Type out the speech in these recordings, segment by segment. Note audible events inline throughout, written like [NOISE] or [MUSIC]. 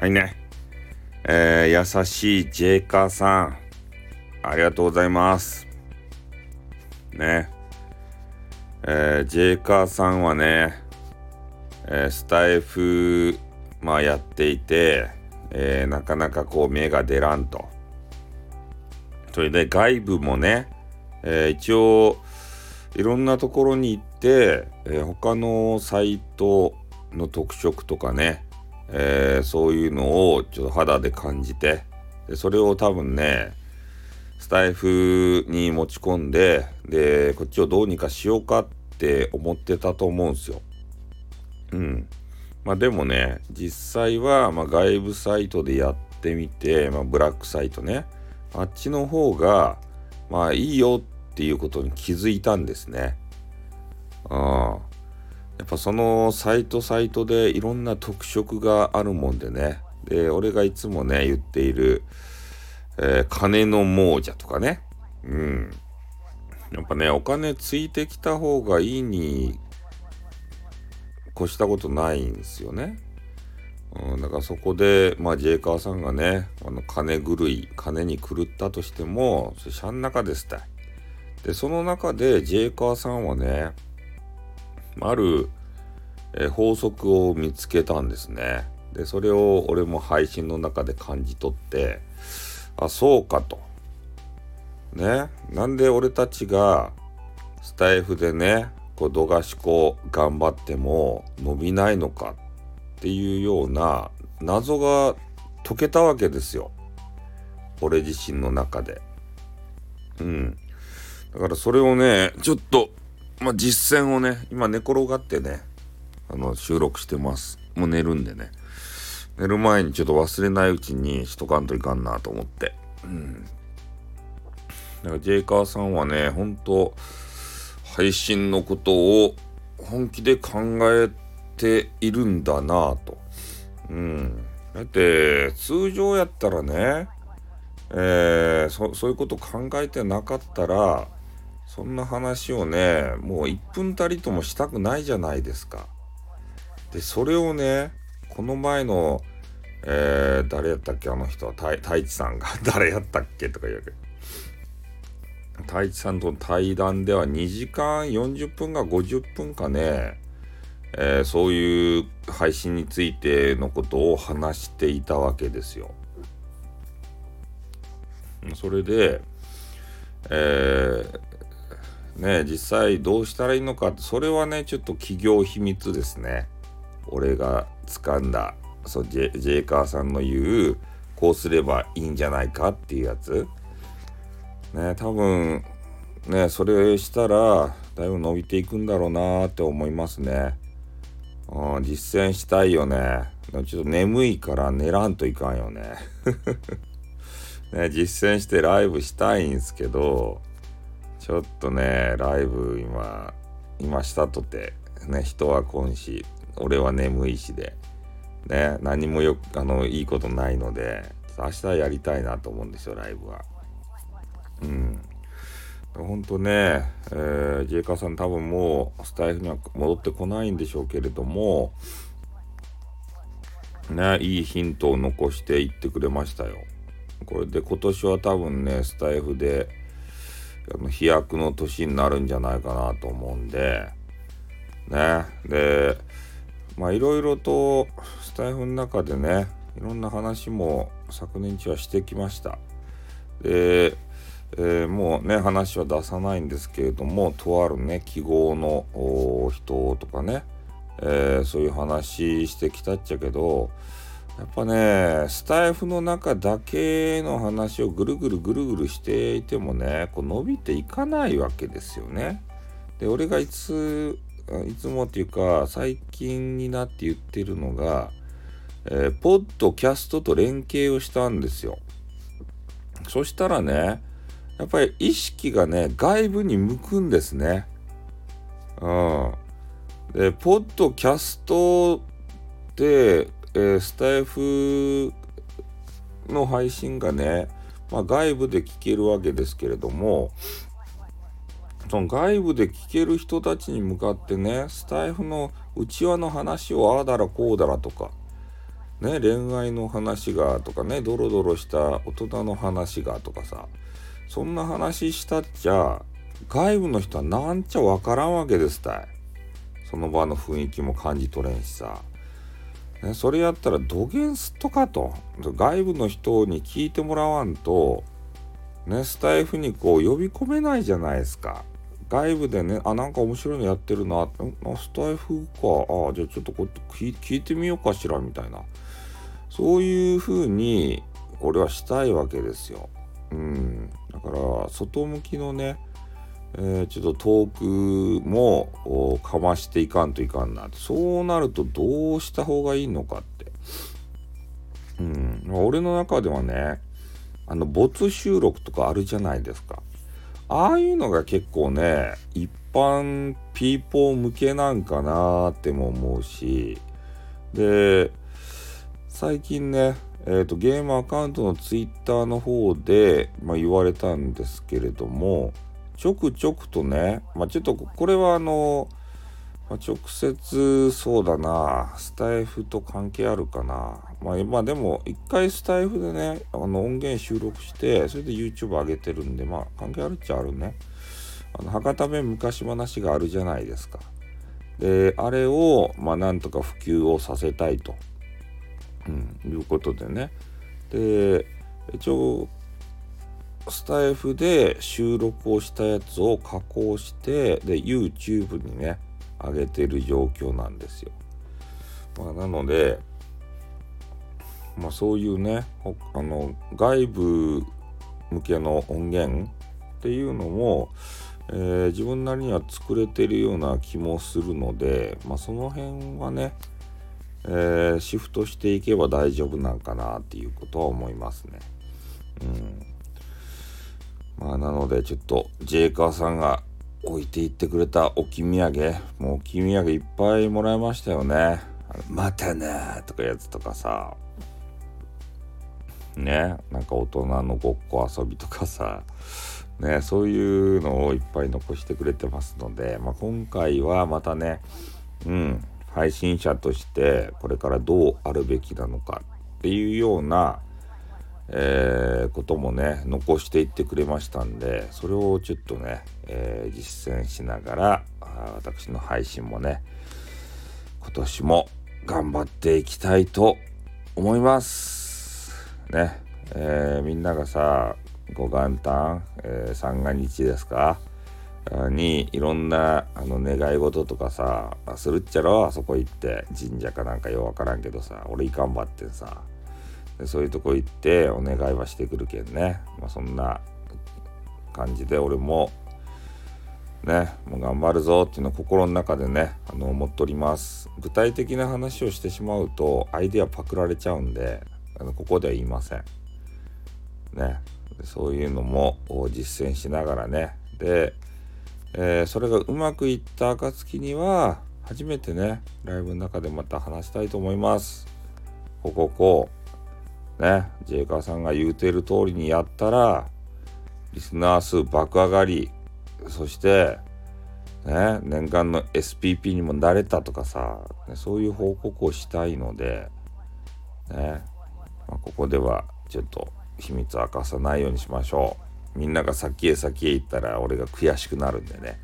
はいね。えー、優しいジェイカーさん、ありがとうございます。ね。えー、ジェイカーさんはね、えー、スタイフ、まあやっていて、えー、なかなかこう芽が出らんと。それで外部もね、えー、一応いろんなところに行って、えー、他のサイトの特色とかね、えー、そういうのをちょっと肌で感じてでそれを多分ねスタイフに持ち込んででこっちをどうにかしようかって思ってたと思うんすよ。うん。まあでもね実際は、ま、外部サイトでやってみて、まあ、ブラックサイトねあっちの方がまあいいよっていうことに気づいたんですね。うん。やっぱそのサイトサイトでいろんな特色があるもんでねで俺がいつもね言っている、えー、金の亡者とかねうんやっぱねお金ついてきた方がいいに越したことないんですよね。うん、だからそこで、まあ、ジェイカーさんがね、あの金狂い、金に狂ったとしても、それシャン中ですって。で、その中でジェイカーさんはね、ある、えー、法則を見つけたんですね。で、それを俺も配信の中で感じ取って、あ、そうかと。ね。なんで俺たちがスタイフでね、こう、度がしこ頑張っても伸びないのかっていうような謎が解けたわけですよ。俺自身の中で。うん。だからそれをね、ちょっとまあ、実践をね、今寝転がってね、あの、収録してます。もう寝るんでね。寝る前にちょっと忘れないうちにしとかんといかんなと思って。うん。だから、ジェイカーさんはね、ほんと、配信のことを本気で考えているんだなぁと。うん。だって、通常やったらね、えー、そそういうこと考えてなかったら、そんな話をね、もう1分たりともしたくないじゃないですか。で、それをね、この前の、えー、誰やったっけあの人は、太一さんが [LAUGHS] 誰やったっけとか言うわけ。太一さんとの対談では2時間40分か50分かね、えー、そういう配信についてのことを話していたわけですよ。それで、えー、ね実際どうしたらいいのかそれはねちょっと企業秘密ですね俺が掴んだそうジェジェイカーさんの言うこうすればいいんじゃないかっていうやつ。ね多分ねそれしたらだいぶ伸びていくんだろうなって思いますね、うん、実践したいよね。ちょっと眠いから寝らんといかんよね。[LAUGHS] ね実践してライブしたいんすけどちょっとね、ライブ今、今したとて、ね、人は来んし、俺は眠いしで、ね、何もよあの、いいことないので、明日やりたいなと思うんですよ、ライブは。うん。ほんとね、えー、ジェイカーさん多分もうスタイフには戻ってこないんでしょうけれども、ね、いいヒントを残していってくれましたよ。これで今年は多分ね、スタイフで飛躍の年になるんじゃないかなと思うんで、ね。で、まあいろいろとスタイフの中でね、いろんな話も昨年中はしてきました。で、えー、もうね、話は出さないんですけれども、とあるね、記号の人とかね、えー、そういう話してきたっちゃけど、やっぱね、スタイフの中だけの話をぐるぐるぐるぐるしていてもね、こう伸びていかないわけですよね。で、俺がいつ、いつもっていうか、最近になって言ってるのが、えー、ポッドキャストと連携をしたんですよ。そしたらね、やっぱり意識がね、外部に向くんですね。うん。で、ポッドキャストって、えー、スタイフの配信がね、まあ、外部で聞けるわけですけれども、その外部で聞ける人たちに向かってね、スタイフの内輪の話をああだらこうだらとか、ね恋愛の話がとかねドロドロした大人の話がとかさそんな話したっちゃ外部の人はなんちゃわからんわけですたいその場の雰囲気も感じ取れんしさ、ね、それやったらどげんすっとかと。外部の人に聞いてもらわんとねスタイフにこう呼び込めないじゃないですか。外部でねあなんか面白いのやってるなあスタイフかあじゃあちょっとこう聞いてみようかしらみたいなそういう風に俺はしたいわけですよ。うん、だから外向きのねえー、ちょっとトークもかましていかんといかんなそうなるとどうした方がいいのかって。うん、俺の中ではね、あの、没収録とかあるじゃないですか。ああいうのが結構ね、一般ピーポー向けなんかなーっても思うし、で、最近ね、えーと、ゲームアカウントのツイッターの方で、まあ、言われたんですけれども、ちょくちょくとね、まあ、ちょっとこれはあの、まあ、直接そうだな、スタイフと関係あるかな。まあ、まあ、でも、一回スタイフでね、あの音源収録して、それで YouTube 上げてるんで、まあ、関係あるっちゃあるね。あの博多弁昔話があるじゃないですか。で、あれを、まあ、なんとか普及をさせたいと、うん、いうことでね。で、一応、スタイフで収録をしたやつを加工してで YouTube にね上げてる状況なんですよ。まあ、なので、まあ、そういうねあの外部向けの音源っていうのも、えー、自分なりには作れてるような気もするので、まあ、その辺はね、えー、シフトしていけば大丈夫なんかなっていうことは思いますね。うんまあ、なのでちょっとジェイカーさんが置いていってくれた置き土産もう置き土産いっぱいもらいましたよね。またなとかやつとかさ。ねなんか大人のごっこ遊びとかさ。ねそういうのをいっぱい残してくれてますので、まあ、今回はまたねうん配信者としてこれからどうあるべきなのかっていうようなえー、こともね残していってくれましたんでそれをちょっとね、えー、実践しながら私の配信もね今年も頑張っていきたいと思います。ね、えー、みんながさご元旦、え三が日ですか？にいろんなあの願い事とかさするっちゃろ？あそこ行って神社かなんかようわからんけどさ俺いかんばってさ。そういうとこ行ってお願いはしてくるけんね、まあ、そんな感じで俺もねもう頑張るぞっていうのを心の中でねあの思っております。具体的な話をしてしまうとアイデアパクられちゃうんであのここでは言いません。ね。そういうのも実践しながらね。で、えー、それがうまくいった暁には初めてねライブの中でまた話したいと思います。こここう。ね、ジェイカーさんが言うてる通りにやったら、リスナー数爆上がり、そして、ね、年間の SPP にもなれたとかさ、ね、そういう報告をしたいので、ね、まあ、ここではちょっと秘密明かさないようにしましょう。みんなが先へ先へ行ったら俺が悔しくなるんでね。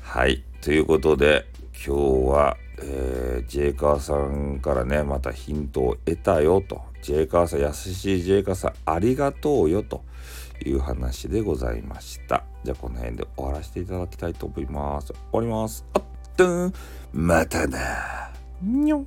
はい。ということで、今日は、えー、ジェイカーさんからね、またヒントを得たよと。J カーサ、優しい J カーサ、ありがとうよという話でございました。じゃあ、この辺で終わらせていただきたいと思います。終わります。あっとん、またな。にょん。